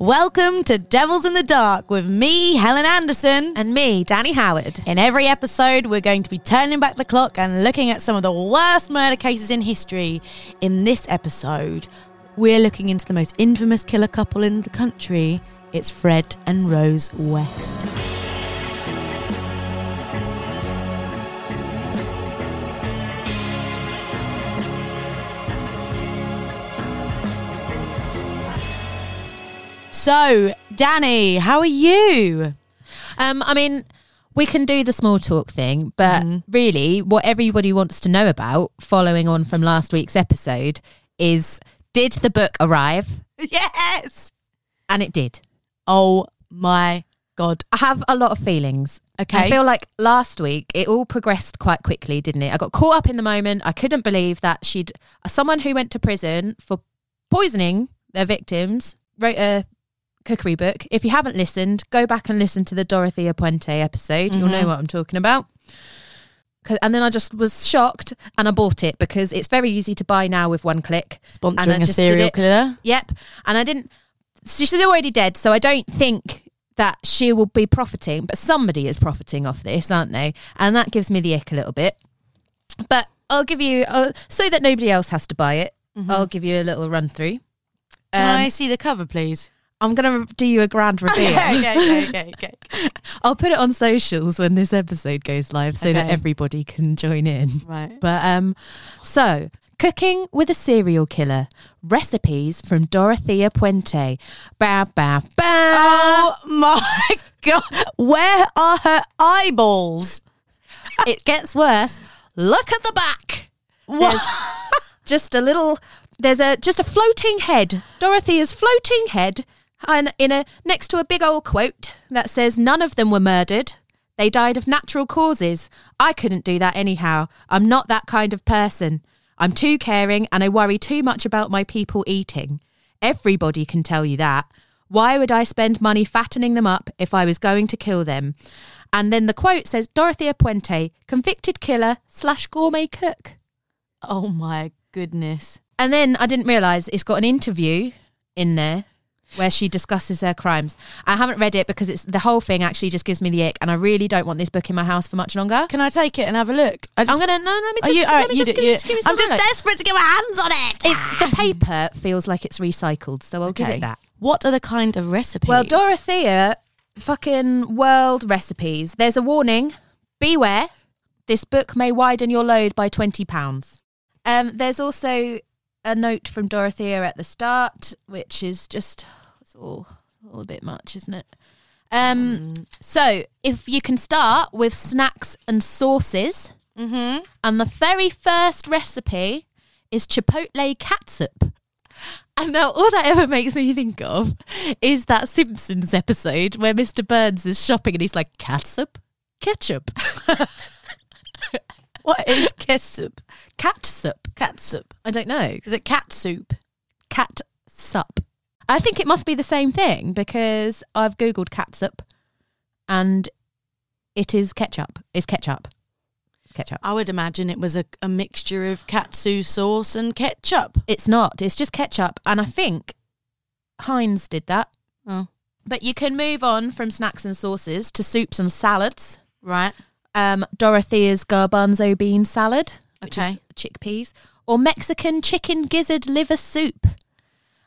Welcome to Devils in the Dark with me, Helen Anderson. And me, Danni Howard. In every episode, we're going to be turning back the clock and looking at some of the worst murder cases in history. In this episode, we're looking into the most infamous killer couple in the country. It's Fred and Rose West. So, Danni, how are you? Um, I mean, we can do the small talk thing, but really, what everybody wants to know about, following on from last week's episode, is did the book arrive? Yes. And it did. Oh my God. I have a lot of feelings. Okay. I feel like last week it all progressed quite quickly, didn't it? I got caught up in the moment. I couldn't believe that she'd someone who went to prison for poisoning their victims wrote a cookery book. If you haven't listened, go back and listen to the Dorothea Puente episode. You'll know what I'm talking about. And then I just was shocked and I bought it because it's very easy to buy now with one click. And I Sponsoring a just did serial killer. Yep. And I didn't, she's already dead. So I don't think that she will be profiting, but somebody is profiting off this, aren't they? And that gives me the ick a little bit. But I'll give you, uh, so that nobody else has to buy it, I'll give you a little run through. Can Um, I see the cover, please? I'm going to do you a grand reveal. okay, okay, okay, okay. I'll put it on socials when this episode goes live so that everybody can join in. Right. But um, so cooking with a serial killer recipes from Dorothea Puente. Ba ba ba. Oh my God. Where are her eyeballs? It gets worse. Look at the back. What? There's just a little. There's a just a floating head. Dorothea's floating head, and in a next to a big old quote that says, "None of them were murdered. They died of natural causes. I couldn't do that anyhow. I'm not that kind of person. I'm too caring, and I worry too much about my people eating. Everybody can tell you that. Why would I spend money fattening them up if I was going to kill them?" And then the quote says, "Dorothea Puente, convicted killer slash gourmet cook." Oh my goodness. And then I didn't realise it's got an interview in there where she discusses her crimes. I haven't read it because it's the whole thing actually just gives me the ick, and I really don't want this book in my house for much longer. Can I take it and have a look? I I'm gonna no, let me just, you, let right, me just, do- give, you- just give me some I'm just desperate to get my hands on it. It's the paper feels like it's recycled, so I'll give Okay. it that. What are the kind of recipes? Well, Dorothea, fucking world recipes. There's a warning: beware. This book may widen your load by twenty pounds. Um, there's also a note from Dorothea at the start, which is just it's all, all a bit much, isn't it? Um, so if you can start with snacks and sauces, Mm-hmm. and the very first recipe is chipotle catsup. And now all that ever makes me think of is that Simpsons episode where Mr. Burns is shopping and he's like, catsup? Ketchup. What is ketchup? Catsup. Catsup. I don't know. Is it cat soup? Catsup. I think it must be the same thing because I've Googled catsup and it is ketchup. It's ketchup. It's ketchup. I would imagine it was a, a mixture of katsu sauce and ketchup. It's not. It's just ketchup. And I think Heinz did that. Oh, But you can move on from snacks and sauces to soups and salads. right. Um, Dorothea's garbanzo bean salad, Okay. chickpeas, or Mexican chicken gizzard liver soup.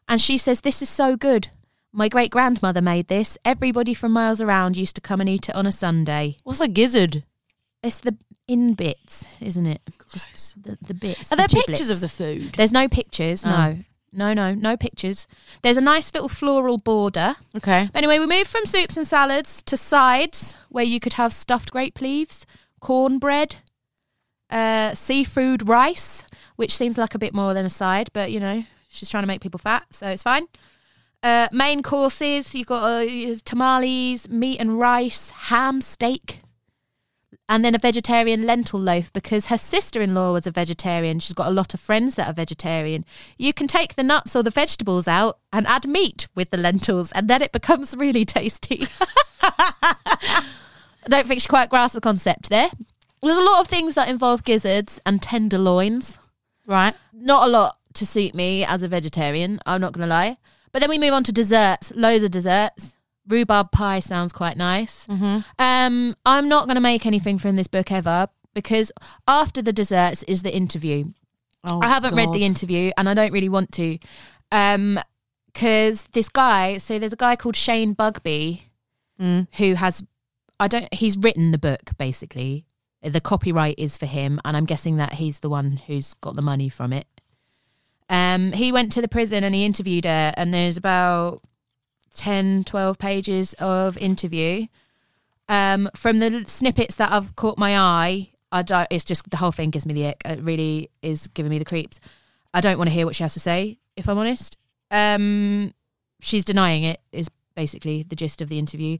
And she says, This is so good. My great grandmother made this. Everybody from miles around used to come and eat it on a Sunday. What's a gizzard? It's the in bits, isn't it? Just the, the bits. Are the there pictures of the food? There's no pictures. Oh. No. No, no, no pictures. There's a nice little floral border. Okay. Anyway, we moved from soups and salads to sides where you could have stuffed grape leaves, cornbread, uh, seafood rice, which seems like a bit more than a side, but you know, she's trying to make people fat, so it's fine. Uh, main courses, you've got uh, tamales, meat and rice, ham, steak, and then a vegetarian lentil loaf because her sister in law was a vegetarian. She's got a lot of friends that are vegetarian. You can take the nuts or the vegetables out and add meat with the lentils, and then it becomes really tasty. I don't think she quite grasped the concept there. There's a lot of things that involve gizzards and tenderloins. Right. Not a lot to suit me as a vegetarian, I'm not going to lie. But then we move on to desserts. Loads of desserts. Rhubarb pie sounds quite nice. Mm-hmm. Um, I'm not going to make anything from this book ever because after the desserts is the interview. Oh, I haven't read the interview and I don't really want to. Um, because this guy, so there's a guy called Shane Bugbee Mm. who has, I don't, he's written the book basically. The copyright is for him, and I'm guessing that he's the one who's got the money from it. Um, he went to the prison and he interviewed her, and there's about 10, 12 pages of interview. Um, from the snippets that I've caught my eye, I don't, it's just the whole thing gives me the ick. It really is giving me the creeps. I don't want to hear what she has to say, if I'm honest. Um, she's denying it, is basically the gist of the interview,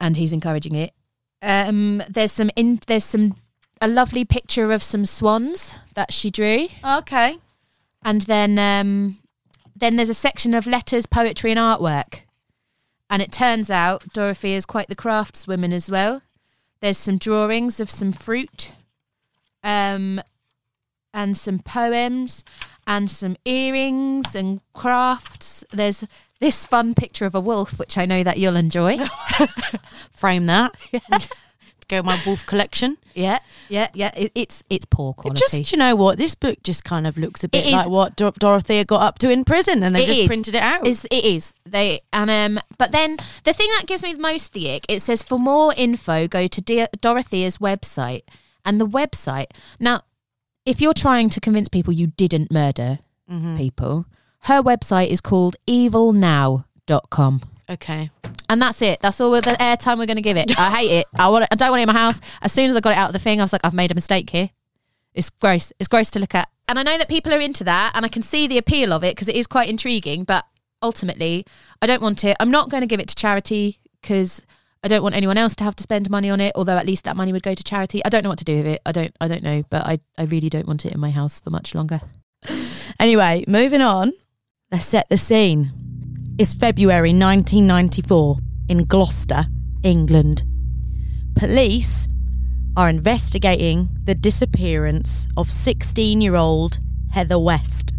and he's encouraging it. Um, there's some in, there's some a lovely picture of some swans that she drew, Okay. And then um, then there's a section of letters, poetry, and artwork. And it turns out Dorothy is quite the craftswoman as well. There's some drawings of some fruit, um, and some poems, and some earrings and crafts. There's this fun picture of a wolf, which I know that you'll enjoy. Frame that. Go my wolf collection. yeah, yeah, yeah. It, it's it's poor It quality. just, you know what? This book just kind of looks a bit It is- like what Dor- Dorothea got up to in prison, and they It just is. printed it out. Is it is they and um but then the thing that gives me the most the ick it says for more info go to Dear Dorothea's website and the website now if you're trying to convince people you didn't murder Mm-hmm. people her website is called evilnow.com okay. and that's it that's all the airtime we're going to give it I hate it I want it, I don't want it in my house as soon as I got it out of the thing I was like I've made a mistake here it's gross. It's gross to look at. And I know that people are into that and I can see the appeal of it because it is quite intriguing, but ultimately, I don't want it. I'm not going to give it to charity because I don't want anyone else to have to spend money on it, although at least that money would go to charity. I don't know what to do with it. I don't I don't know, but I I really don't want it in my house for much longer. Anyway, moving on. Let's set the scene. It's February 1994 in Gloucester, England. Police are investigating the disappearance of 16 year old Heather West.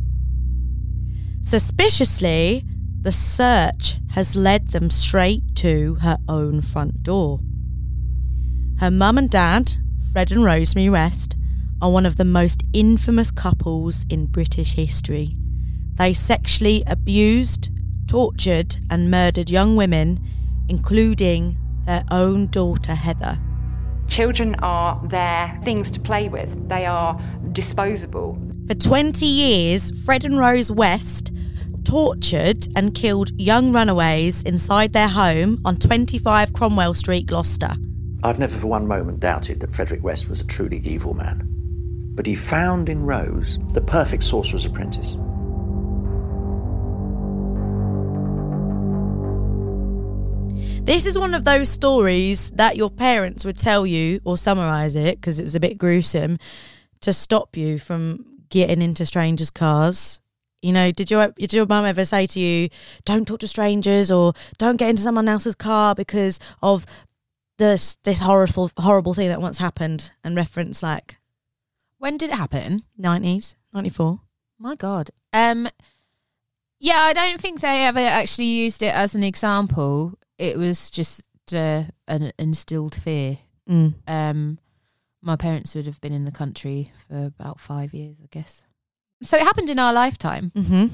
Suspiciously, the search has led them straight to her own front door. Her mum and dad, Fred and Rosemary West, are one of the most infamous couples in British history. They sexually abused, tortured, and murdered young women, including their own daughter Heather. Children are their things to play with, they are disposable. For 20 years, Fred and Rose West tortured and killed young runaways inside their home on 25 Cromwell Street, Gloucester. I've never for one moment doubted that Frederick West was a truly evil man. But he found in Rose the perfect sorcerer's apprentice. This is one of those stories that your parents would tell you or summarize it because it was a bit gruesome to stop you from getting into strangers' cars. You know, did your did your mum ever say to you, "Don't talk to strangers" or "Don't get into someone else's car because of this this horrible horrible thing that once happened?" And reference like When did it happen? nineties, ninety four. My God. Um, yeah, I don't think they ever actually used it as an example. It was just uh, an instilled fear. Mm. Um, my parents would have been in the country for about five years, I guess. So it happened in our lifetime. Mm-hmm.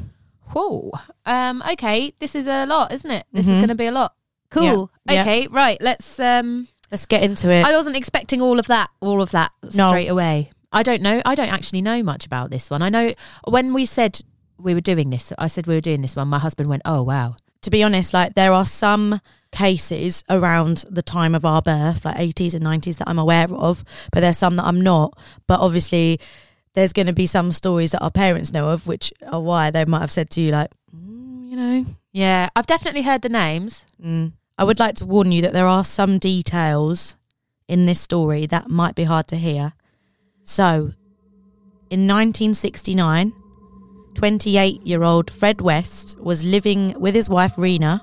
Whoa. Um, okay, this is a lot, isn't it? This is Mhm. going to be a lot. Cool. Yeah. Okay, right. Let's. Um, Let's get into it. I wasn't expecting all of that, all of that No. straight away. I don't know. I don't actually know much about this one. I know when we said we were doing this, I said we were doing this one. My husband went, "Oh wow." To be honest, like there are some cases around the time of our birth, like 80s and 90s, that I'm aware of, but there's some that I'm not. But obviously, there's going to be some stories that our parents know of, which are why they might have said to you, like, mm, you know. Yeah, I've definitely heard the names. Mm. I would like to warn you that there are some details in this story that might be hard to hear. So, in 1969, 28 year old Fred West was living with his wife Rena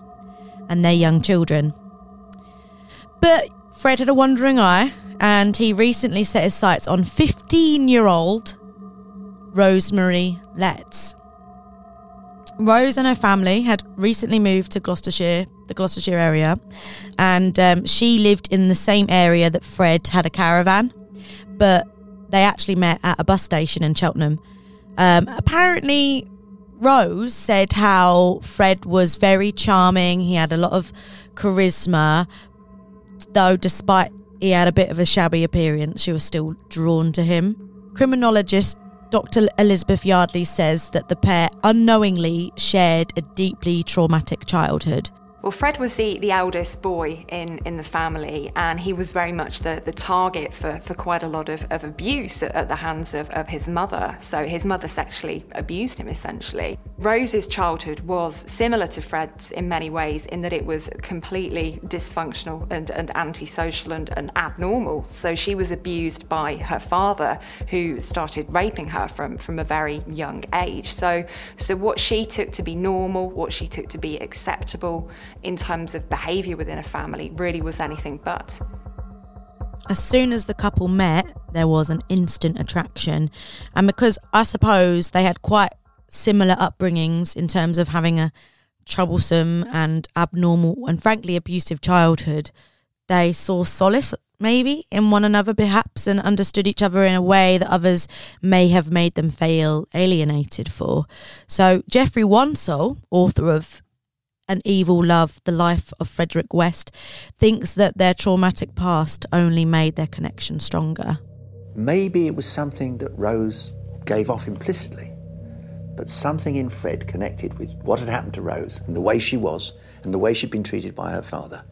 and their young children. But Fred had a wandering eye and he recently set his sights on 15 year old Rosemary Letts. Rose and her family had recently moved to Gloucestershire, the Gloucestershire area, and um, she lived in the same area that Fred had a caravan, but they actually met at a bus station in Cheltenham. Um, apparently, Rose said how Fred was very charming, he had a lot of charisma, though, despite he had a bit of a shabby appearance, she was still drawn to him. Criminologist Dr. Elizabeth Yardley says that the pair unknowingly shared a deeply traumatic childhood. Well, Fred was the, the eldest boy in, in the family, and he was very much the, the target for, for quite a lot of, of abuse at, the hands of, of his mother. So his mother sexually abused him, essentially. Rose's childhood was similar to Fred's in many ways, in that it was completely dysfunctional and, and antisocial and, and abnormal. So she was abused by her father, who started raping her from, from a very young age. So, so what she took to be normal, what she took to be acceptable, in terms of behaviour within a family really was anything but. As soon as the couple met, there was an instant attraction. And because I suppose they had quite similar upbringings in terms of having a troublesome and abnormal and frankly abusive childhood, they saw solace maybe in one another perhaps and understood each other in a way that others may have made them feel alienated for. So Geoffrey Wansell, author of an evil love, the life of Frederick West, thinks that their traumatic past only made their connection stronger. Maybe it was something that Rose gave off implicitly, but something in Fred connected with what had happened to Rose and the way she was and the way she'd been treated by her father.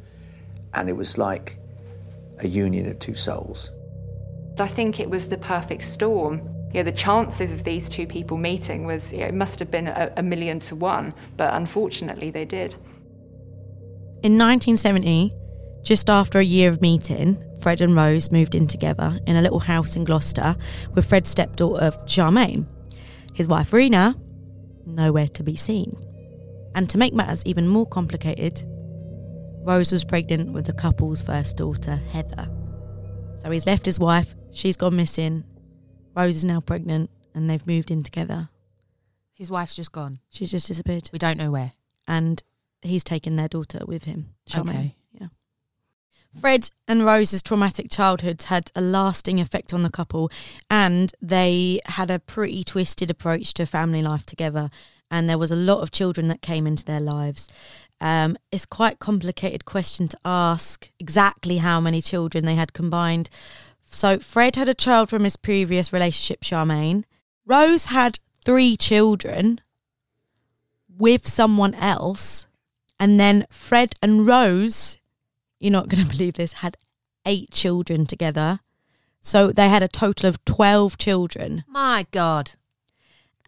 And it was like a union of two souls. I think it was the perfect storm you know, the chances of these two people meeting was, you know, it must have been a, a million to one, but unfortunately they did. In 1970, just after a year of meeting, Fred and Rose moved in together in a little house in Gloucester with Fred's stepdaughter Charmaine. His wife Rena, nowhere to be seen. And to make matters even more complicated, Rose was pregnant with the couple's first daughter, Heather. So he's left his wife, she's gone missing, Rose is now pregnant and they've moved in together. His wife's just gone. She's just disappeared. We don't know where. And he's taken their daughter with him. Charmaine. Okay. Yeah. Fred and Rose's traumatic childhoods had a lasting effect on the couple, and they had a pretty twisted approach to family life together. And there was a lot of children that came into their lives. Um, it's quite a complicated question to ask exactly how many children they had combined, so Fred had a child from his previous relationship, Charmaine. Rose had three children with someone else. And then Fred and Rose, you're not going to believe this, had eight children together. So they had a total of 12 children. My God.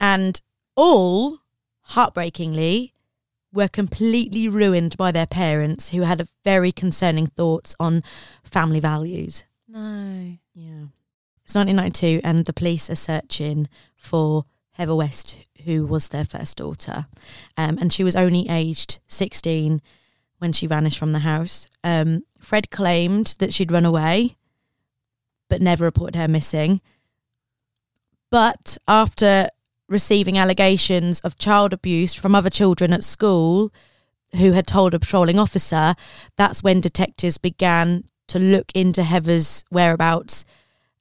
And all, heartbreakingly, were completely ruined by their parents who had very concerning thoughts on family values. No. Yeah. It's 1992, and the police are searching for Heather West, who was their first daughter. Um, and she was only aged 16 when she vanished from the house. Um, Fred claimed that she'd run away, but never reported her missing. But after receiving allegations of child abuse from other children at school who had told a patrolling officer, that's when detectives began to look into Heather's whereabouts.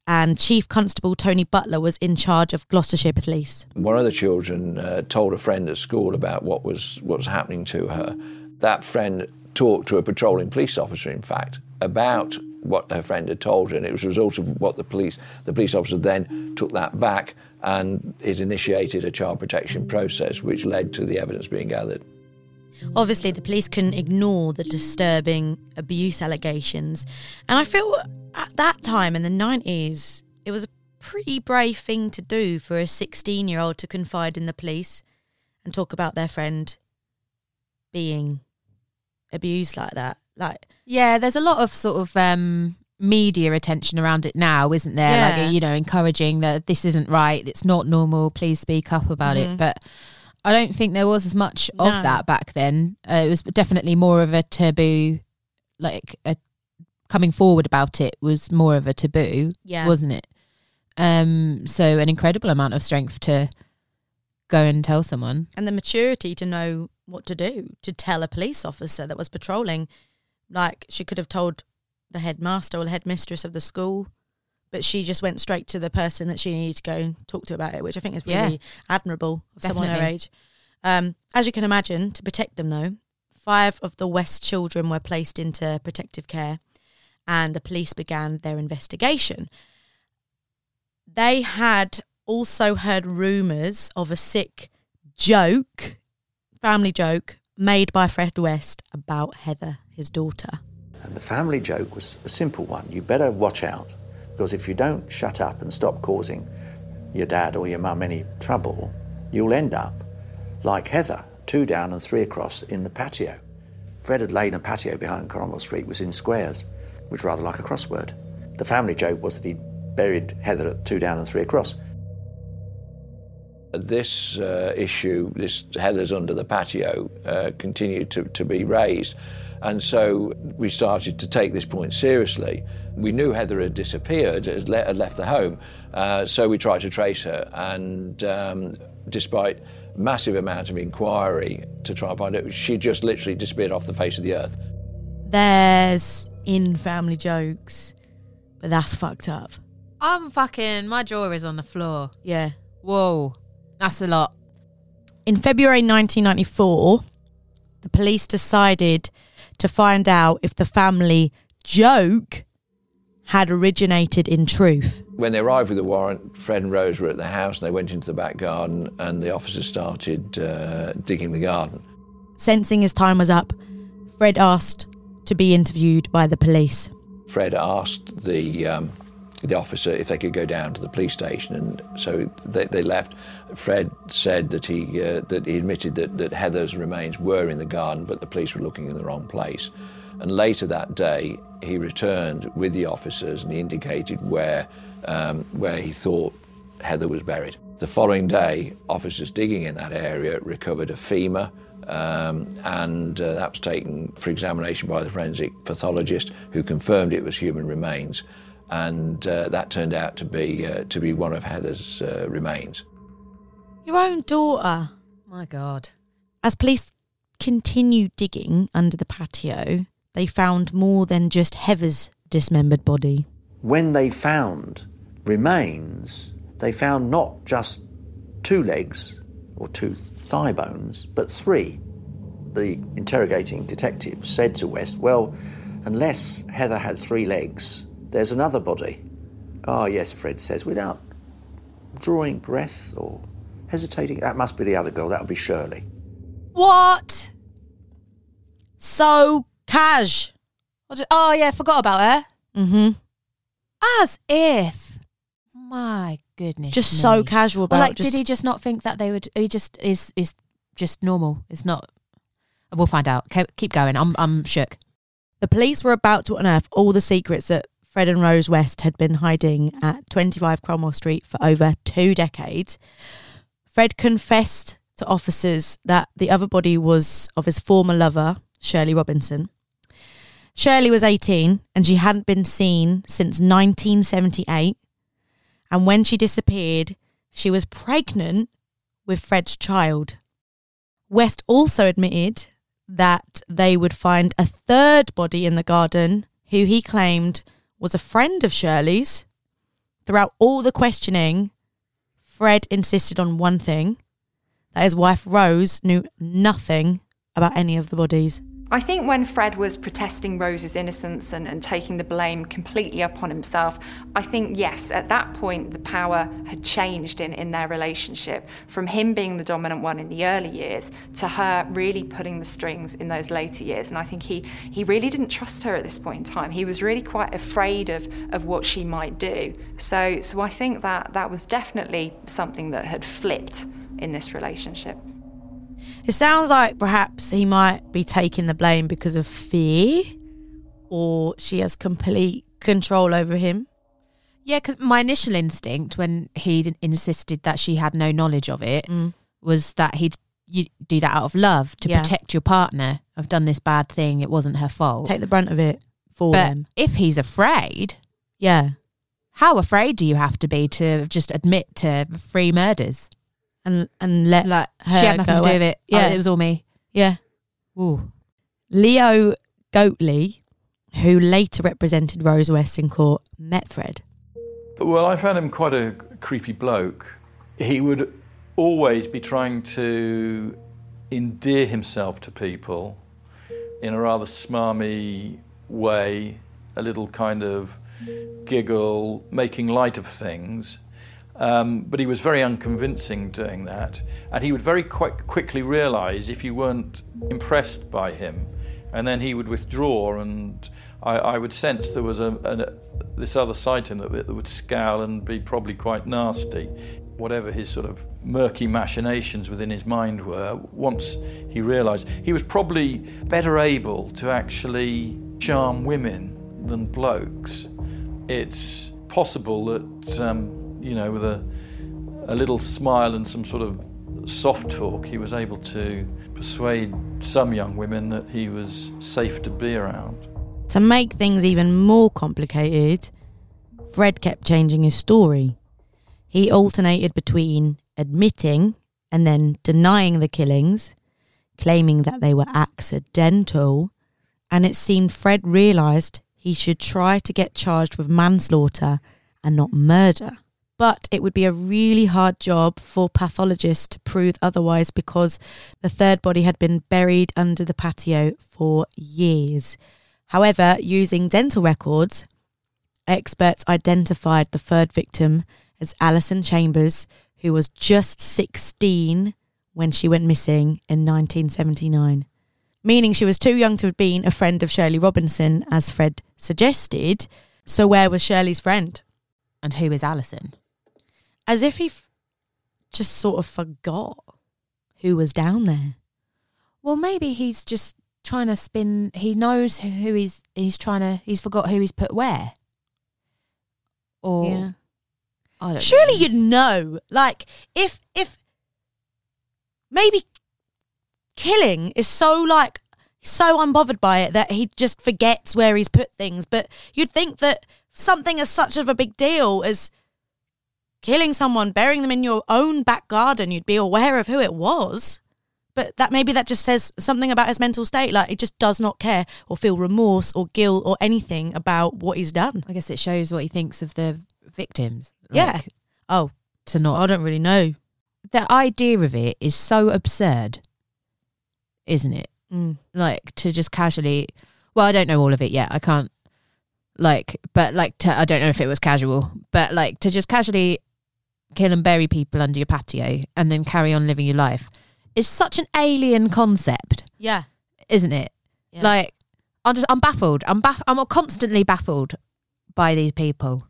And Chief Constable Tony Butler was in charge of Gloucestershire Police. One of the children uh, told a friend at school about what was what was happening to her. That friend talked to a patrolling police officer, in fact, about what her friend had told her, and it was a result of what the police the police officer then took that back, and it initiated a child protection process, which led to the evidence being gathered. Obviously, the police couldn't ignore the disturbing abuse allegations. And I feel at that time in the 90s, it was a pretty brave thing to do for a 16 year old to confide in the police and talk about their friend being abused like that. Like, yeah, there's a lot of sort of um, media attention around it now, isn't there? Yeah. Like, you know, encouraging that this isn't right, it's not normal, please speak up about Mhm. it. But I don't think there was as much of that back then. Uh, it was definitely more of a taboo, like a, coming forward about it was more of a taboo, yeah. wasn't it? Um, so an incredible amount of strength to go and tell someone. and the maturity to know what to do to tell a police officer that was patrolling like she could have told the headmaster or the headmistress of the school but she just went straight to the person that she needed to go and talk to about it which i think is Yeah. really admirable of someone her age um, as you can imagine to protect them though five of the west children were placed into protective care and the police began their investigation they had also heard rumours of a sick joke, family joke, made by Fred West about Heather, his daughter. And the family joke was a simple one. You better watch out, because if you don't shut up and stop causing your dad or your mum any trouble, you'll end up like Heather, two down and three across in the patio. Fred had laid a patio behind Cromwell Street, was in squares, which rather like a crossword. The family joke was that he'd buried Heather at two down and three across. This uh, issue, this Heather's under the patio, uh, continued to, to be raised. And so we started to take this point seriously. We knew Heather had disappeared, had, le- had left the home, uh, so we tried to trace her. And um, despite massive amount of inquiry to try and find out, she just literally disappeared off the face of the earth. There's in family jokes, but that's fucked up. I'm fucking. My jaw is on the floor. Yeah. Whoa, that's a lot. In February 1994, the police decided to find out if the family joke had originated in truth. When they arrived with the warrant, Fred and Rose were at the house and they went into the back garden and the officers started uh, digging the garden. Sensing his time was up, Fred asked to be interviewed by the police. Fred asked the um, the officer if they could go down to the police station, and so they, they left. Fred said that he uh, that he admitted that, that Heather's remains were in the garden, but the police were looking in the wrong place. And later that day, he returned with the officers and he indicated where um, where he thought Heather was buried. The following day, officers digging in that area recovered a femur, um, and uh, that was taken for examination by the forensic pathologist, who confirmed it was human remains, and uh, that turned out to be uh, to be one of Heather's uh, remains. Your own daughter. My God. As police continued digging under the patio, they found more than just Heather's dismembered body. When they found remains, they found not just two legs or two thigh bones, but three. The interrogating detective said to West, Well, unless Heather had three legs, there's another body. Ah, yes, Fred says, without drawing breath or hesitating. That must be the other girl, that'll be Shirley. What? So cash. What did- oh yeah, forgot about her. Mm-hmm. As if. My goodness. Just so casual Or about like, just did he just not think that they would? He just is is just normal. It's not. We'll find out. Keep going. I'm I'm shook. The police were about to unearth all the secrets that Fred and Rose West had been hiding at 25 Cromwell Street for over two decades. Fred confessed to officers that the other body was of his former lover, Shirley Robinson. Shirley was 18 and she hadn't been seen since 1978. And when she disappeared, she was pregnant with Fred's child. West also admitted that they would find a third body in the garden who he claimed was a friend of Shirley's. Throughout all the questioning, Fred insisted on one thing that his wife Rose knew nothing about any of the bodies. I think when Fred was protesting Rose's innocence and, and taking the blame completely upon himself, I think, yes, at that point, the power had changed in, in their relationship from him being the dominant one in the early years to her really putting the strings in those later years. And I think he, he really didn't trust her at this point in time. He was really quite afraid of, of what she might do. So, so I think that that was definitely something that had flipped in this relationship. It sounds like perhaps he might be taking the blame because of fear, or she has complete control over him. Yeah, because my initial instinct when he insisted that she had no knowledge of it Mm. was that he'd you do that out of love to Yeah. protect your partner. I've done this bad thing. It wasn't her fault. Take the brunt of it for but them. if he's afraid, Yeah. how afraid do you have to be to just admit to three murders? And and let Like her she had nothing go to do with away. it. Oh, Yeah. it was all me. yeah. Ooh. Leo Goatley, who later represented Rose West in court, met Fred. Well, I found him quite a creepy bloke. He would always be trying to endear himself to people in a rather smarmy way, a little kind of giggle, making light of things. Um, but he was very unconvincing doing that. And he would very quick, quickly realize if you weren't impressed by him. And then he would withdraw, and I, I would sense there was a, a, this other side to him that, that would scowl and be probably quite nasty. Whatever his sort of murky machinations within his mind were, once he realised he was probably better able to actually charm women than blokes. It's possible that, um, you know, with a, a little smile and some sort of soft talk, he was able to persuade some young women that he was safe to be around. To make things even more complicated, Fred kept changing his story. He alternated between admitting and then denying the killings, claiming that they were accidental, and it seemed Fred realised he should try to get charged with manslaughter and not murder. But it would be a really hard job for pathologists to prove otherwise because the third body had been buried under the patio for years. However, using dental records, experts identified the third victim as Alison Chambers, who was just 16 when she went missing in 1979, meaning she was too young to have been a friend of Shirley Robinson, as Fred suggested. So, where was Shirley's friend? And who is Alison? As if he f- just sort of forgot who was down there. Well, maybe he's just trying to spin. He knows who he's. He's trying to. He's forgot who he's put where. Or I don't. Surely know. you'd know. Like if if maybe killing is so like so unbothered by it that he just forgets where he's put things. But you'd think that something as such of a big deal as killing someone, burying them in your own back garden, you'd be aware of who it was. But that maybe that just says something about his mental state. Like he just does not care or feel remorse or guilt or anything about what he's done. I guess it shows what he thinks of the victims. Yeah. Oh, To not I don't really know. the idea of it is so absurd, isn't it? Mm. Like to just casually. Well, I don't know all of it yet. I can't. Like, but like to, I don't know if it was casual, but like to just casually kill and bury people under your patio and then carry on living your life is such an alien concept, Yeah. isn't it? Yeah. Like, I'm just I'm baffled. I'm baff- I'm constantly baffled by these people.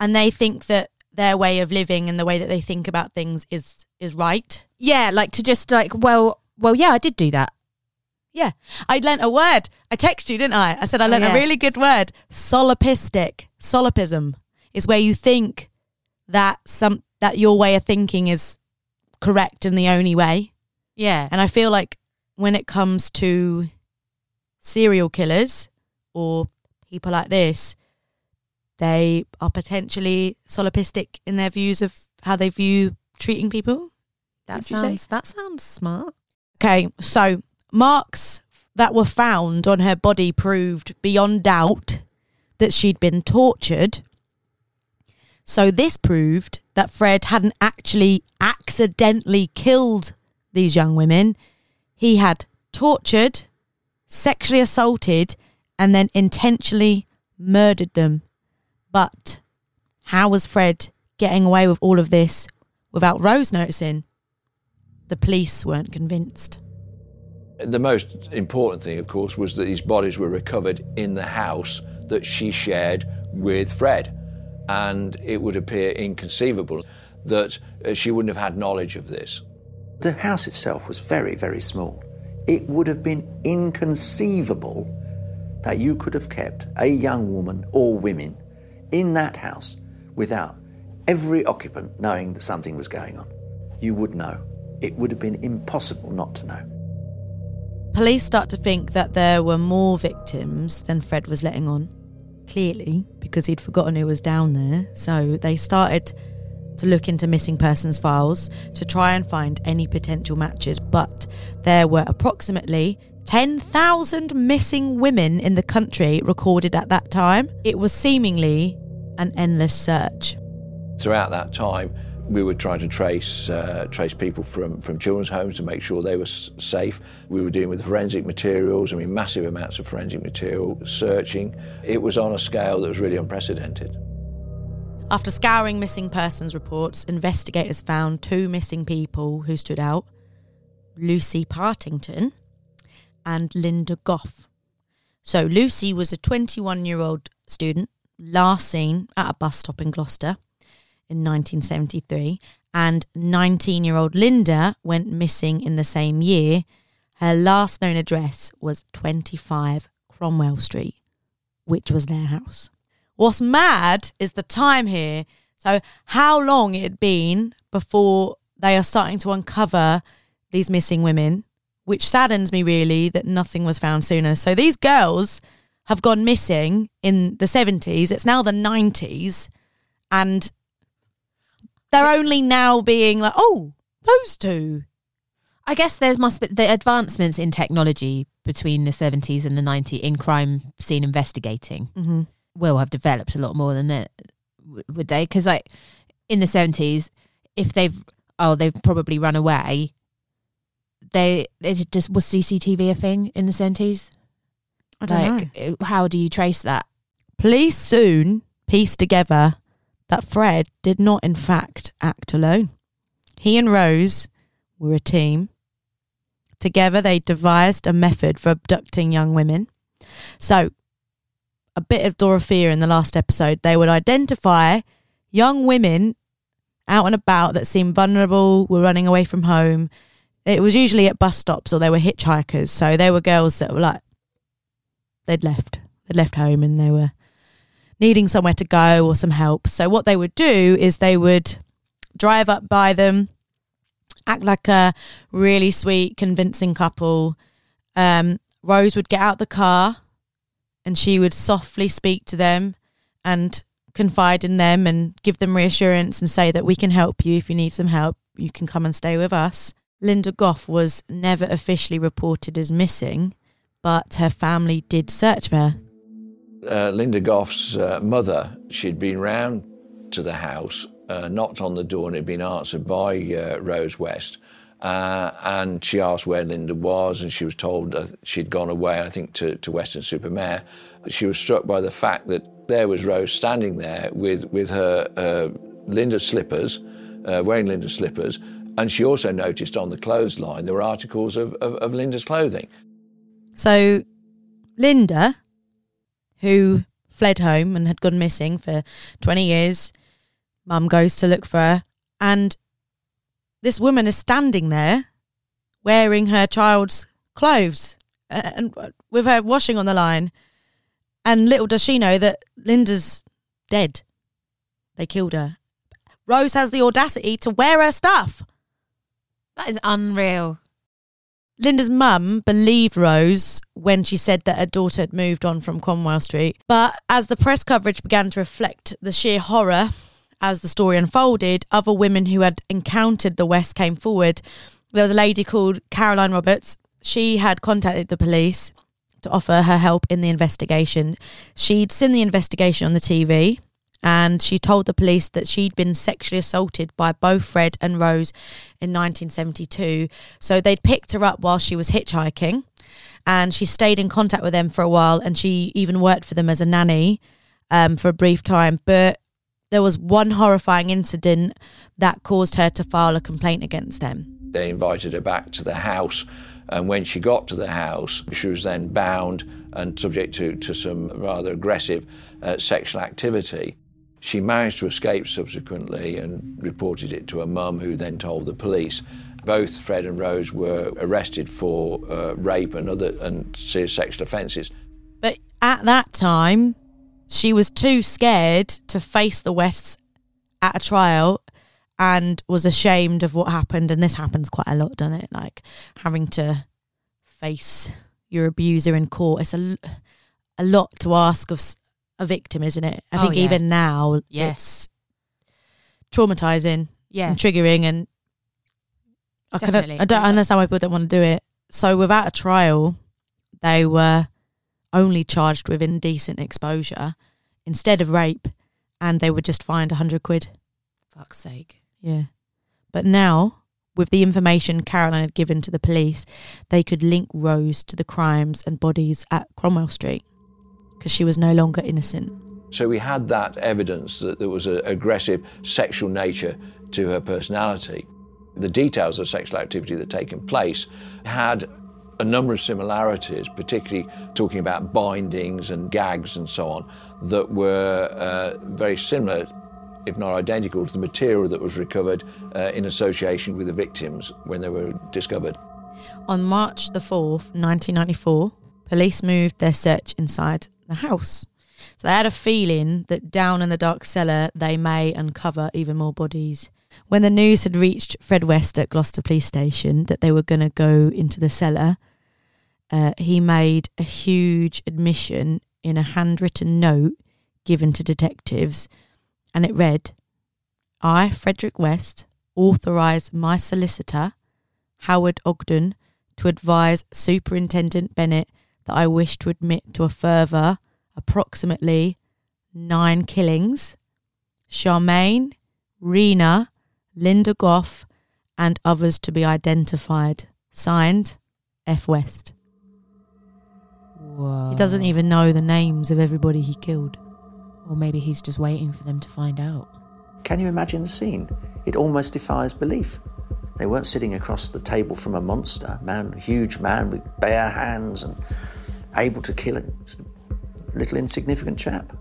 and they think that their way of living and the way that they think about things is is right. Yeah, like to just like, well, well, yeah, I did do that. Yeah, I learnt a word. I texted you, didn't I? I said I Oh, learnt yeah. a really good word. Solipsistic. Solipsism is where you think that some that your way of thinking is correct and the only way. Yeah, And I feel like when it comes to serial killers or people like this, they are potentially solipsistic in their views of how they view treating people. that sounds that sounds smart. Okay, so marks that were found on her body proved beyond doubt that she'd been tortured. So this proved that Fred hadn't actually accidentally killed these young women. He had tortured, sexually assaulted, and then intentionally murdered them. But how was Fred getting away with all of this without Rose noticing? The police weren't convinced. The most important thing, of course, was that these bodies were recovered in the house that she shared with Fred. And it would appear inconceivable that uh, she wouldn't have had knowledge of this. The house itself was very, very small. It would have been inconceivable that you could have kept a young woman or women in that house without every occupant knowing that something was going on. You would know. It would have been impossible not to know. Police start to think that there were more victims than Fred was letting on, clearly, because he'd forgotten who was down there. So they started to look into missing persons files to try and find any potential matches, but there were approximately 10,000 missing women in the country recorded at that time. It was seemingly an endless search. Throughout that time, we were trying to trace uh, trace people from, from children's homes to make sure they were s- safe. We were dealing with forensic materials, I mean, massive amounts of forensic material, searching. It was on a scale that was really unprecedented. After scouring missing persons reports, investigators found two missing people who stood out Lucy Partington and Lynda Gough. So, Lucy was a 21 year old student, last seen at a bus stop in Gloucester in 1973, and 19 year old Lynda went missing in the same year. Her last known address was 25 Cromwell Street, which was their house. What's mad is the time here. So, how long it had been before they are starting to uncover these missing women, which saddens me really that nothing was found sooner. So, these girls have gone missing in the 70s. It's now the 90s. And they're only now being like, oh, those two. I guess there must be the advancements in technology between the 70s and the 90s in crime scene investigating Mm-hmm. will have developed a lot more than that, would they? Because like in the 70s, if they've oh they've probably run away, they it just was CCTV a thing in the 70s? I don't know. like, uh, How do you trace that? Police soon pieced together that Fred did not, in fact, act alone. He and Rose were a team. Together, they devised a method for abducting young women. So, a bit of Dorothea in the last episode, they would identify young women out and about that seemed vulnerable, were running away from home. It was usually at bus stops or they were hitchhikers. So, they were girls that were like, they'd left. They'd left home and they were needing somewhere to go or some help. So what they would do is they would drive up by them, act like a really sweet, convincing couple. Um, Rose would get out the car and she would softly speak to them and confide in them and give them reassurance and say that we can help you if you need some help. You can come and stay with us. Lynda Gough was never officially reported as missing, but her family did search for her. Uh, Lynda Gough's uh, mother, she'd been round to the house, uh, knocked on the door, and it had been answered by uh, Rose West. Uh, and she asked where Lynda was, and she was told she'd gone away, I think, to, to Weston-super-Mare. She was struck by the fact that there was Rose standing there with, with her uh, Lynda's slippers, wearing Lynda's slippers, and she also noticed on the clothesline there were articles of, of, of Lynda's clothing. So, Lynda, who fled home and had gone missing for 20 years, mum goes to look for her, and this woman is standing there wearing her child's clothes uh, and with her washing on the line. And little does she know that Lynda's dead. They killed her. Rose has the audacity to wear her stuff. That is unreal. Lynda's mum believed Rose when she said that her daughter had moved on from Cromwell Street. But as the press coverage began to reflect the sheer horror as the story unfolded, other women who had encountered the West came forward. There was a lady called Caroline Roberts. She had contacted the police to offer her help in the investigation. She'd seen the investigation on the TV and she told the police that she'd been sexually assaulted by both Fred and Rose in 1972. So they'd picked her up while she was hitchhiking and she stayed in contact with them for a while and she even worked for them as a nanny um, for a brief time. But there was one horrifying incident that caused her to file a complaint against them. They invited her back to the house, and when she got to the house, she was then bound and subject to, to some rather aggressive uh, sexual activity. She managed to escape subsequently and reported it to her mum, who then told the police. Both Fred and Rose were arrested for uh, rape and other and serious sexual offences. But at that time, she was too scared to face the Wests at a trial and was ashamed of what happened. And this happens quite a lot, doesn't it? Like having to face your abuser in court. It's a, a lot to ask of a victim, isn't it? I Oh, think yeah. even now, it's traumatizing Yeah. and triggering, and I can. I don't understand why people don't want to do it. So without a trial, they were only charged with indecent exposure instead of rape, and they were just fined a hundred quid. Fuck's sake. Yeah. But now, with the information Caroline had given to the police, they could link Rose to the crimes and bodies at Cromwell Street because she was no longer innocent. So we had that evidence that there was an aggressive sexual nature to her personality. The details of sexual activity that had taken place had a number of similarities, particularly talking about bindings and gags and so on, that were uh, very similar, if not identical, to the material that was recovered uh, in association with the victims when they were discovered. On March the 4th, 1994, police moved their search inside the house. So they had a feeling that down in the dark cellar they may uncover even more bodies. When the news had reached Fred West at Gloucester Police Station that they were going to go into the cellar, uh, he made a huge admission in a handwritten note given to detectives, and it read, I, Frederick West, authorise my solicitor, Howard Ogden, to advise Superintendent Bennett that I wish to admit to a further approximately nine killings. Charmaine, Rena, Lynda Gough, and others to be identified. Signed, F. West. Whoa. He doesn't even know the names of everybody he killed. Or maybe he's just waiting for them to find out. Can you imagine the scene? It almost defies belief. They weren't sitting across the table from a monster, man, huge man with bare hands and able to kill a little insignificant chap,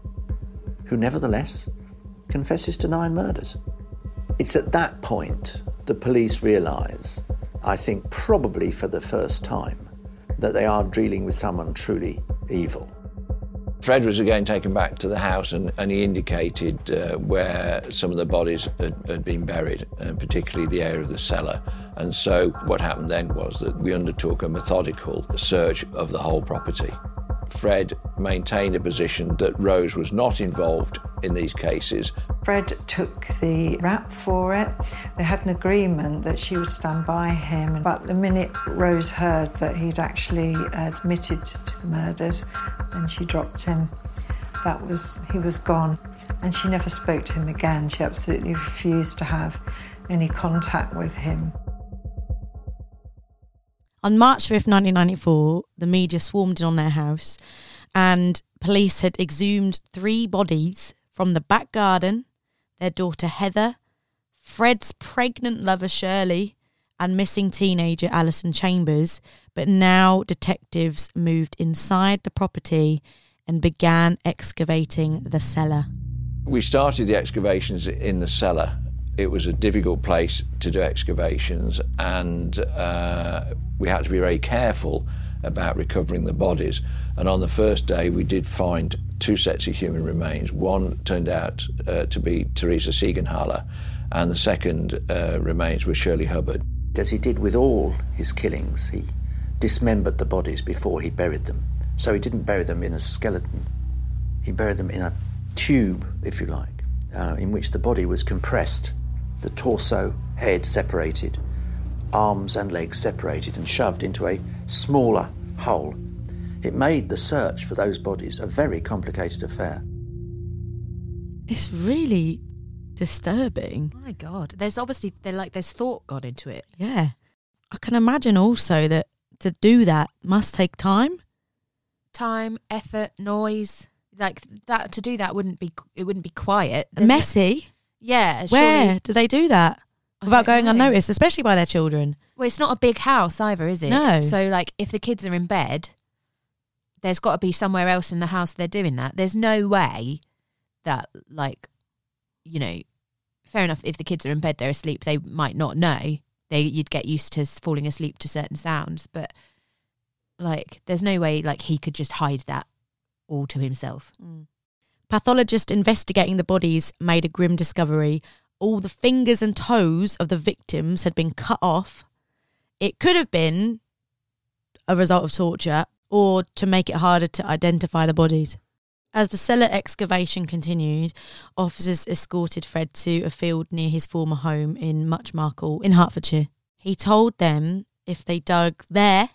who nevertheless confesses to nine murders. It's at that point the police realise, I think probably for the first time, that they are dealing with someone truly evil. Fred was again taken back to the house and, and he indicated uh, where some of the bodies had, had been buried, uh, particularly the area of the cellar. And so what happened then was that we undertook a methodical search of the whole property. Fred maintained a position that Rose was not involved in these cases. Fred took the rap for it. They had an agreement that she would stand by him. But the minute Rose heard that he'd actually admitted to the murders, then she dropped him. That was, he was gone. And she never spoke to him again. She absolutely refused to have any contact with him. On March 5th, 1994, the media swarmed in on their house and police had exhumed three bodies from the back garden their daughter Heather, Fred's pregnant lover Shirley, and missing teenager Alison Chambers. But now detectives moved inside the property and began excavating the cellar. We started the excavations in the cellar. It was a difficult place to do excavations, and uh, we had to be very careful about recovering the bodies. And on the first day, we did find two sets of human remains. One turned out uh, to be Teresa Siegenthaler, and the second uh, remains were Shirley Hubbard. As he did with all his killings, he dismembered the bodies before he buried them. So he didn't bury them in a skeleton, he buried them in a tube, if you like, uh, in which the body was compressed, the torso, head separated, arms and legs separated, and shoved into a smaller hole. It made the search for those bodies a very complicated affair. It's really disturbing. My God. There's obviously, they're like, there's thought gone into it. Yeah. I can imagine also that to do that must take time. Time, effort, noise. Like that, to do that wouldn't be, it wouldn't be quiet. There's no- Messy. Yeah. Where surely- do they do that I without don't going know. unnoticed, especially by their children? Well, it's not a big house either, is it? No. So, like, if the kids are in bed, there's got to be somewhere else in the house they're doing that. There's no way that, like, you know, fair enough. If the kids are in bed, they're asleep. They might not know. They you'd get used to falling asleep to certain sounds, but like, there's no way like he could just hide that all to himself. Mm. Pathologist investigating the bodies made a grim discovery. All the fingers and toes of the victims had been cut off. It could have been a result of torture or to make it harder to identify the bodies. As the cellar excavation continued, officers escorted Fred to a field near his former home in Much Marcle in Herefordshire. He told them if they dug there,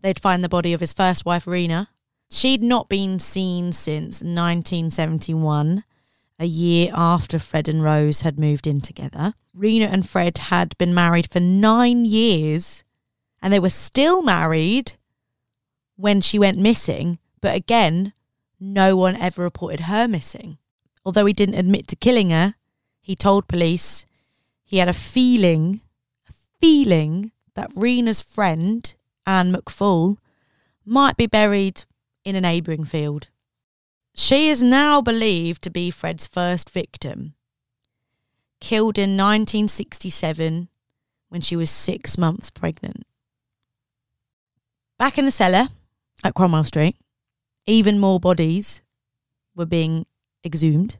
they'd find the body of his first wife, Rena. She'd not been seen since 1971, a year after Fred and Rose had moved in together. Rena and Fred had been married for nine years and they were still married when she went missing. But again, no one ever reported her missing. Although he didn't admit to killing her, he told police he had a feeling, a feeling that Rena's friend, Anne McFall, might be buried in a neighbouring field. She is now believed to be Fred's first victim, killed in 1967 when she was six months pregnant. Back in the cellar at Cromwell Street, even more bodies were being exhumed.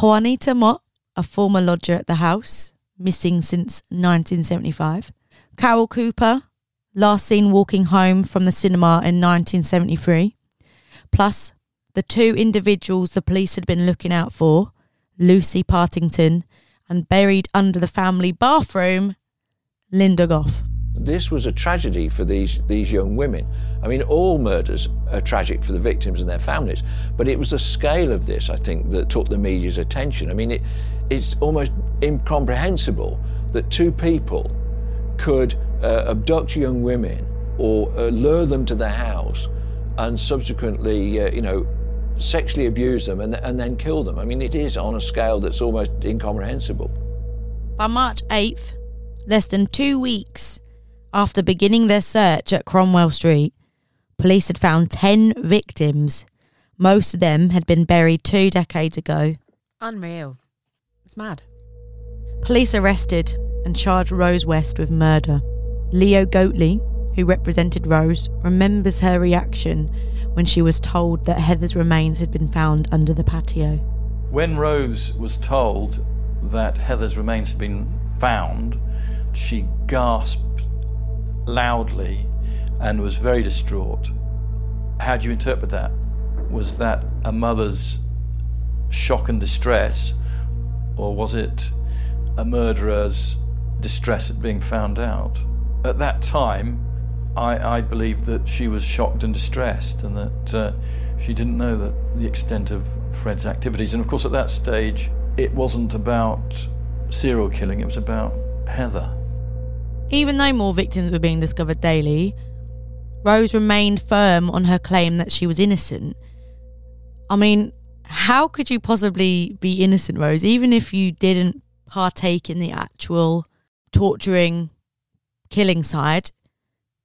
Juanita Mott, a former lodger at the house, missing since 1975. Carole Cooper, last seen walking home from the cinema in 1973. Plus, the two individuals the police had been looking out for, Lucy Partington, and buried under the family bathroom, Lynda Gough. This was a tragedy for these, these young women. I mean, all murders are tragic for the victims and their families, but it was the scale of this, I think, that took the media's attention. I mean, it, it's almost incomprehensible that two people could uh, abduct young women or uh, lure them to their house and subsequently, uh, you know, sexually abuse them and, and then kill them. I mean, it is on a scale that's almost incomprehensible. By March 8th, less than two weeks after beginning their search at Cromwell Street, police had found 10 victims. Most of them had been buried two decades ago. Unreal. It's mad. Police arrested and charged Rose West with murder. Leo Goatley, who represented Rose, remembers her reaction when she was told that Heather's remains had been found under the patio. When Rose was told that Heather's remains had been found, she gasped loudly and was very distraught. How do you interpret that? Was that a mother's shock and distress, or was it a murderer's distress at being found out? At that time, I, I believe that she was shocked and distressed, and that uh, she didn't know that the extent of Fred's activities. And of course, at that stage, it wasn't about serial killing; it was about Heather. Even though more victims were being discovered daily, Rose remained firm on her claim that she was innocent. I mean, how could you possibly be innocent, Rose, even if you didn't partake in the actual torturing, killing side?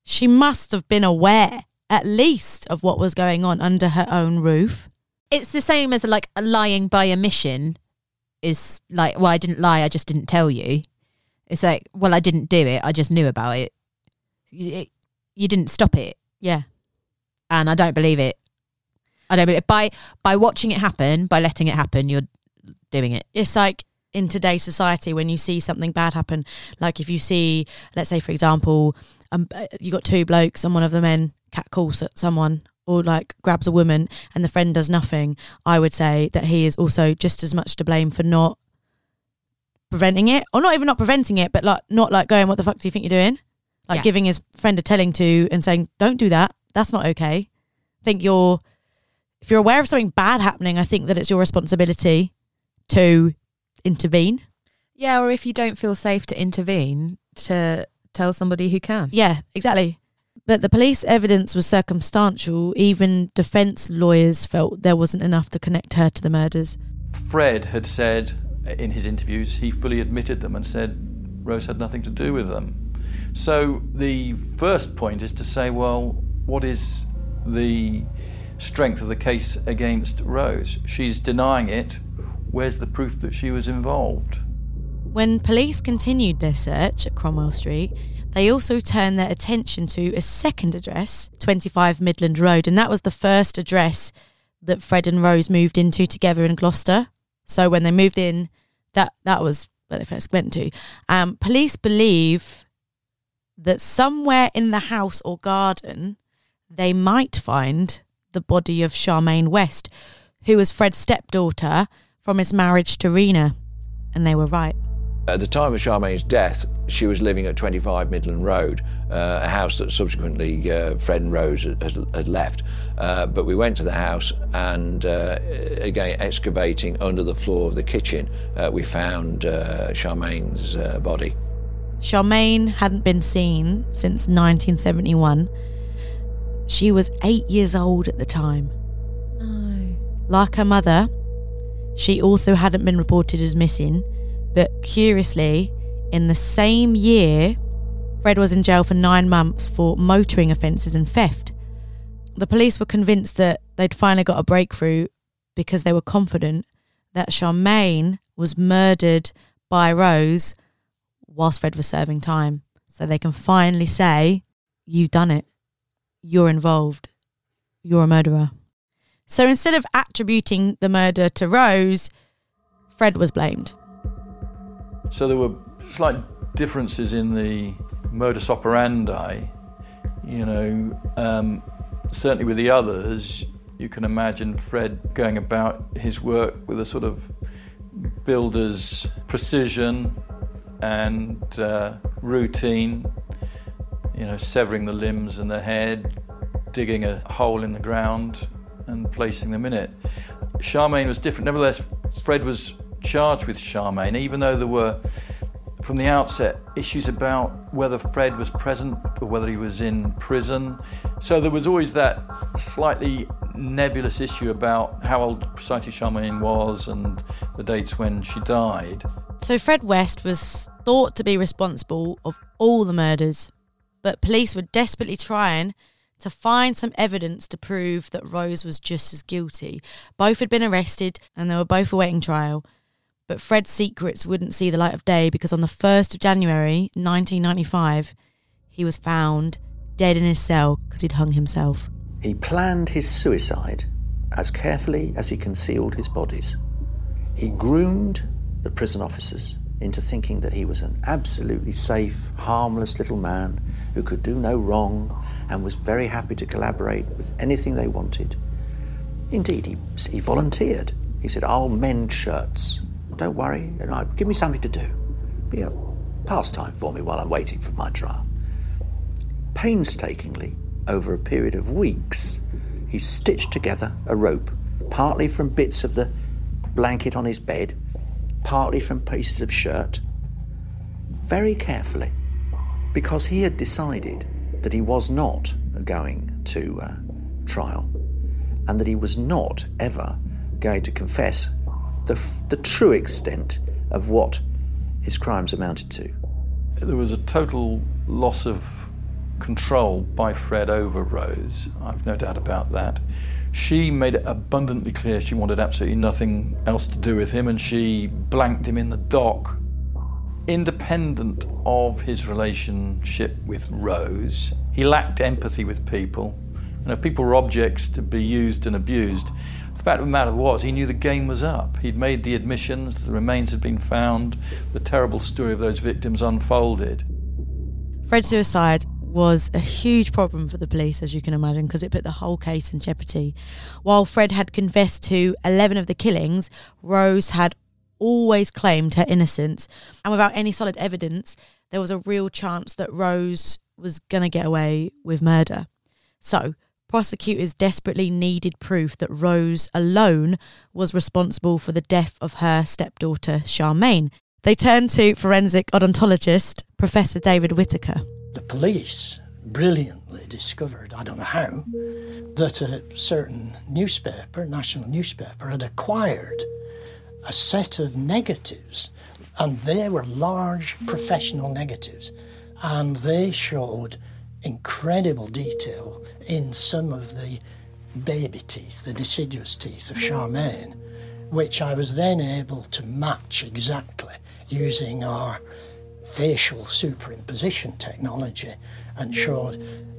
She must have been aware, at least, of what was going on under her own roof. It's the same as like lying by omission is like, well, I didn't lie, I just didn't tell you. It's like, well, I didn't do it. I just knew about it. You, you didn't stop it, Yeah. and I don't believe it. I don't believe it. by by watching it happen, by letting it happen. You're doing it. it's like in today's society when you see something bad happen. Like if you see let's say for example um, uh, you got two blokes and one of the men catcalls at someone or like grabs a woman and the friend does nothing i would say that he is also just as much to blame for not preventing it or not even not preventing it but like not like going what the fuck do you think you're doing? Like Yeah. giving his friend a telling to and saying don't do that. That's not okay. I think you're if you're aware of something bad happening i think that it's your responsibility to intervene. Yeah, or if you don't feel safe to intervene, to tell somebody who can. Yeah, exactly. But the police evidence was circumstantial. Even defence lawyers felt there wasn't enough to connect her to the murders. Fred had said in his interviews, he fully admitted them and said Rose had nothing to do with them. So the first point is to say, well, what is the strength of the case against Rose? She's denying it. Where's the proof that she was involved? When police continued their search at Cromwell Street, they also turned their attention to a second address, 25 Midland Road, and that was the first address that Fred and Rose moved into together in Gloucester. So when they moved in, that that was where they first went to. Um, police believe that somewhere in the house or garden, they might find the body of Charmaine West, who was Fred's stepdaughter from his marriage to Rena. And they were right. At the time of Charmaine's death, she was living at 25 Midland Road, uh, a house that subsequently uh, Fred and Rose had, had left. Uh, but we went to the house and, uh, again, excavating under the floor of the kitchen, uh, we found uh, Charmaine's body. Charmaine hadn't been seen since 1971. She was eight years old at the time. No. Like her mother, she also hadn't been reported as missing but curiously, in the same year, Fred was in jail for nine months for motoring offences and theft. The police were convinced that they'd finally got a breakthrough because they were confident that Charmaine was murdered by Rose whilst Fred was serving time. So they can finally say, You've done it. You're involved. You're a murderer. So instead of attributing the murder to Rose, Fred was blamed. So there were slight differences in the modus operandi. You know, um, certainly with the others, you can imagine Fred going about his work with a sort of builder's precision and uh, routine. You know, severing the limbs and the head, digging a hole in the ground, and placing them in it. Charmaine was different. Nevertheless, Fred was charged with Charmaine, even though there were, from the outset, issues about whether Fred was present or whether he was in prison. So there was always that slightly nebulous issue about how old precisely Charmaine was and the dates when she died. So Fred West was thought to be responsible of all the murders, but police were desperately trying to find some evidence to prove that Rose was just as guilty. Both had been arrested and they were both awaiting trial. But Fred's secrets wouldn't see the light of day because on the 1st of January 1995, he was found dead in his cell because he'd hung himself. He planned his suicide as carefully as he concealed his bodies. He groomed the prison officers into thinking that he was an absolutely safe, harmless little man who could do no wrong and was very happy to collaborate with anything they wanted. Indeed, he, he volunteered. He said, I'll mend shirts. Don't worry, give me something to do. Be a pastime for me while I'm waiting for my trial. Painstakingly, over a period of weeks, he stitched together a rope, partly from bits of the blanket on his bed, partly from pieces of shirt, very carefully, because he had decided that he was not going to uh, trial and that he was not ever going to confess the, the true extent of what his crimes amounted to. There was a total loss of control by Fred over Rose. I've no doubt about that. She made it abundantly clear she wanted absolutely nothing else to do with him, and she blanked him in the dock. Independent of his relationship with Rose, he lacked empathy with people. You know, people were objects to be used and abused. The fact of the matter was, he knew the game was up. He'd made the admissions, the remains had been found, the terrible story of those victims unfolded. Fred's suicide was a huge problem for the police, as you can imagine, because it put the whole case in jeopardy. While Fred had confessed to 11 of the killings, Rose had always claimed her innocence. And without any solid evidence, there was a real chance that Rose was going to get away with murder. So, prosecutors desperately needed proof that Rose alone was responsible for the death of her stepdaughter, Charmaine. They turned to forensic odontologist Professor David Whittaker. The police brilliantly discovered, I don't know how, that a certain newspaper, national newspaper, had acquired a set of negatives, and they were large professional negatives, and they showed incredible detail in some of the baby teeth, the deciduous teeth of Charmaine, which I was then able to match exactly using our facial superimposition technology and showed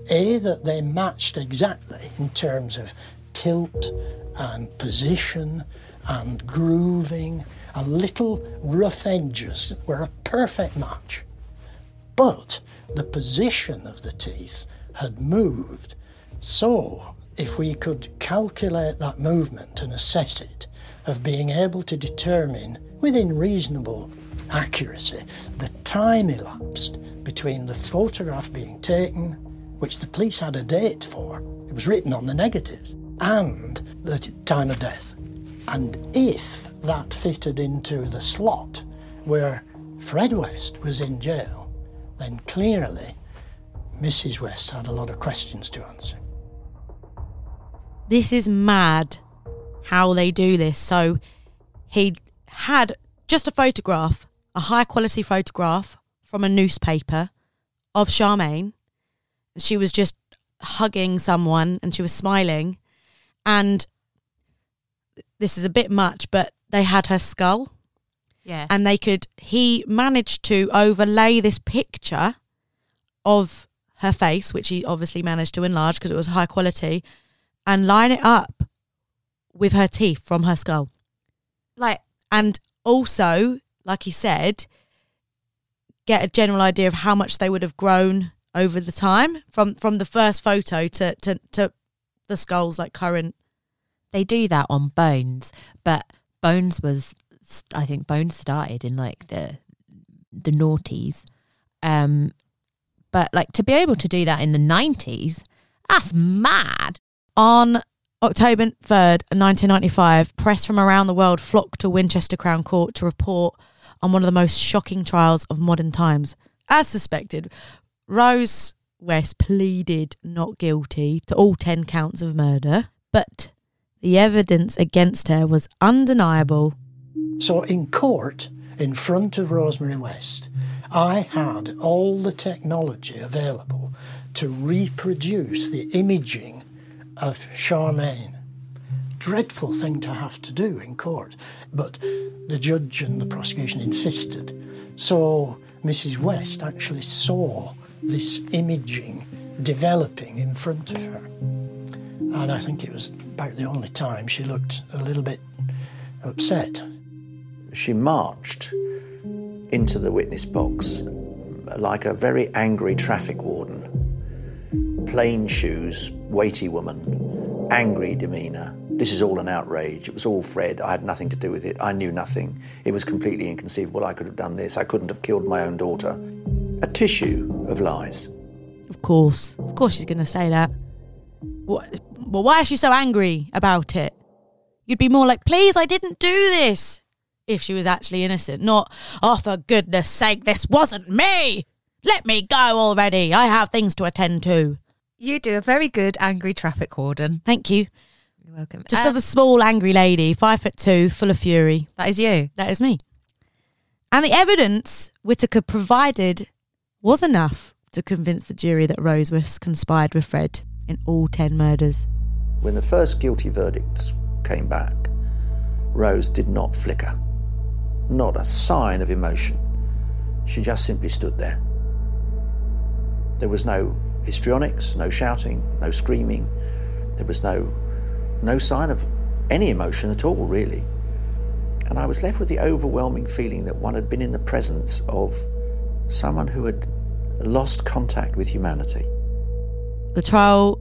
A, that they matched exactly in terms of tilt and position and grooving and little rough edges were a perfect match. But the position of the teeth had moved so if we could calculate that movement and assess it, of being able to determine within reasonable accuracy the time elapsed between the photograph being taken, which the police had a date for, it was written on the negatives, and the time of death. And if that fitted into the slot where Fred West was in jail, then clearly Mrs. West had a lot of questions to answer. This is mad how they do this. So he had just a photograph, a high quality photograph from a newspaper of Charmaine. She was just hugging someone and she was smiling. And this is a bit much, but they had her skull Yeah. and they could he managed to overlay this picture of her face which he obviously managed to enlarge because it was high quality and line it up with her teeth from her skull like and also like he said get a general idea of how much they would have grown over the time from from the first photo to to, to the skulls like current they do that on Bones, but Bones was, I think Bones started in like the the noughties, um, but like to be able to do that in the nineties, that's mad. On October 3rd, 1995, press from around the world flocked to Winchester Crown Court to report on one of the most shocking trials of modern times. As suspected, Rose West pleaded not guilty to all 10 counts of murder, but the evidence against her was undeniable. So in court, in front of Rosemary West, I had all the technology available to reproduce the imaging of Charmaine. Dreadful thing to have to do in court, but the judge and the prosecution insisted. So Mrs. West actually saw this imaging developing in front of her. And I think it was about the only time she looked a little bit upset. She marched into the witness box like a very angry traffic warden. Plain shoes, weighty woman, angry demeanour. This is all an outrage. It was all Fred. I had nothing to do with it. I knew nothing. It was completely inconceivable. I could have done this. I couldn't have killed my own daughter. A tissue of lies. Of course. Of course she's going to say that. What, well, why is she so angry about it? You'd be more like, please, I didn't do this. If she was actually innocent, not, oh, for goodness sake, this wasn't me. Let me go already. I have things to attend to. You do a very good angry traffic warden. Thank you. You're welcome. Just Um, a small, angry lady, five foot two, full of fury. that is you. That is me. And the evidence Whittaker provided was enough to convince the jury that Rose was conspired with Fred in all 10 murders. When the first guilty verdicts came back, Rose did not flicker. Not a sign of emotion. She just simply stood there. There was no histrionics, no shouting, no screaming. There was no no sign of any emotion at all, really. And I was left with the overwhelming feeling that one had been in the presence of someone who had lost contact with humanity. The trial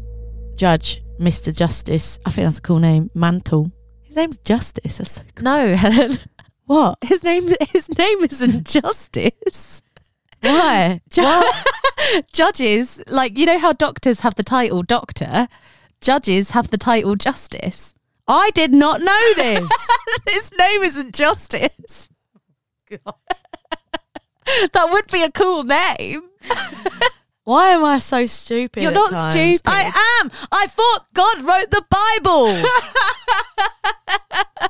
judge, Mr. Justice, I think that's a cool name, Mantell. His name's Justice. That's so cool. No, Helen. What? His name his name isn't Justice. Why? Ju- Judges, like you know how doctors have the title doctor, judges have the title justice. I did not know this. His name isn't Justice. God. that would be a cool name. Why am I so stupid? You're not times? stupid. I am. I thought God wrote the Bible.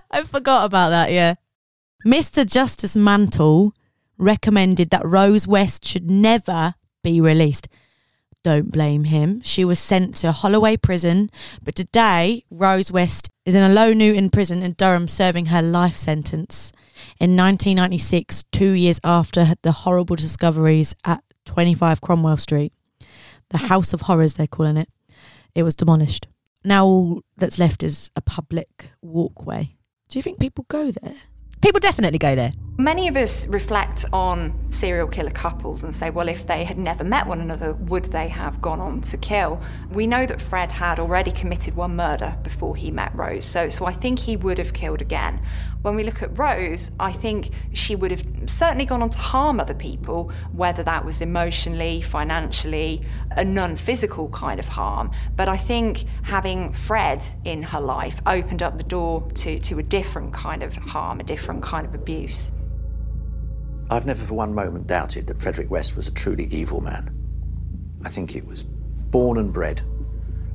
I forgot about that, yeah. Mr. Justice Mantell recommended that Rose West should never be released. Don't blame him. She was sent to Holloway Prison, but today Rose West is in a Low Newton prison in Durham serving her life sentence. In 1996, two years after the horrible discoveries at 25 Cromwell Street, the hmm. House of Horrors, they're calling it, it was demolished. Now all that's left is a public walkway. Do you think people go there? People definitely go there. Many of us reflect on serial killer couples and say, well, if they had never met one another, would they have gone on to kill? We know that Fred had already committed one murder before he met Rose, so, so I think he would have killed again. When we look at Rose, I think she would have certainly gone on to harm other people, whether that was emotionally, financially, a non physical kind of harm. But I think having Fred in her life opened up the door to, to a different kind of harm, a different kind of abuse. I've never for one moment doubted that Frederick West was a truly evil man. I think he was born and bred.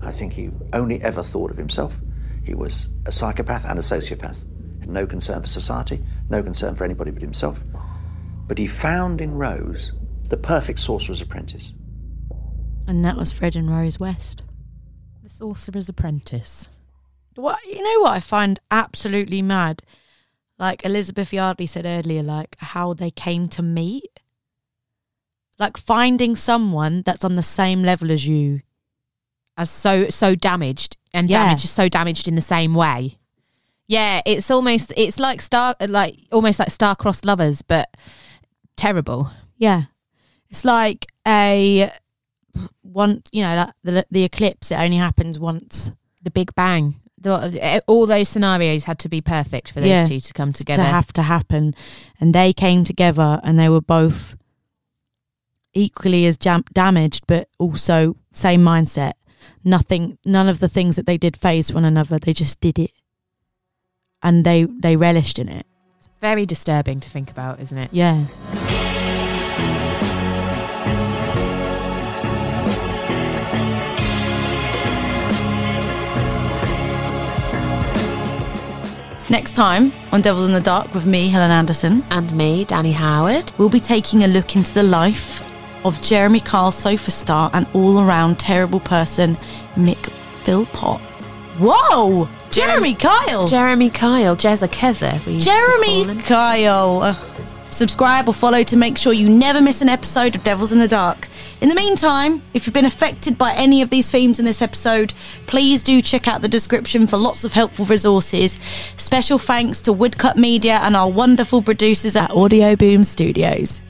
I think he only ever thought of himself. He was a psychopath and a sociopath. Had no concern for society, no concern for anybody but himself. But he found in Rose the perfect sorcerer's apprentice. And that was Fred and Rose West. The Sorcerer's Apprentice. What you know what I find absolutely mad? Like Elizabeth Yardley said earlier, like how they came to meet. Like finding someone that's on the same level as you. As so so damaged and Yeah. damaged so damaged in the same way. Yeah, it's almost it's like star like almost like star-crossed lovers, but terrible. Yeah. It's like a one you know, like the the eclipse, it only happens once. The Big Bang. The, eh, all those scenarios had to be perfect for those Yeah. two to come together. to have to happen. And they came together and they were both equally as jam- damaged, but also same mindset. Nothing, none of the things that they did phased one another. They just did it. And they, they relished in it. It's very disturbing to think about, isn't it? Yeah. Next time on Devils in the Dark with me, Helen Anderson, And me, Danni Howard. we'll be taking a look into the life of Jeremy Kyle sofa star and all around terrible person, Mick Philpott. Whoa! Jeremy Kyle! Jeremy Kyle, Jezza Keza. we used to call Jeremy. Kyle. Subscribe or follow to make sure you never miss an episode of Devils in the Dark. In the meantime, if you've been affected by any of these themes in this episode, please do check out the description for lots of helpful resources. Special thanks to Woodcut Media and our wonderful producers at Audioboom Studios.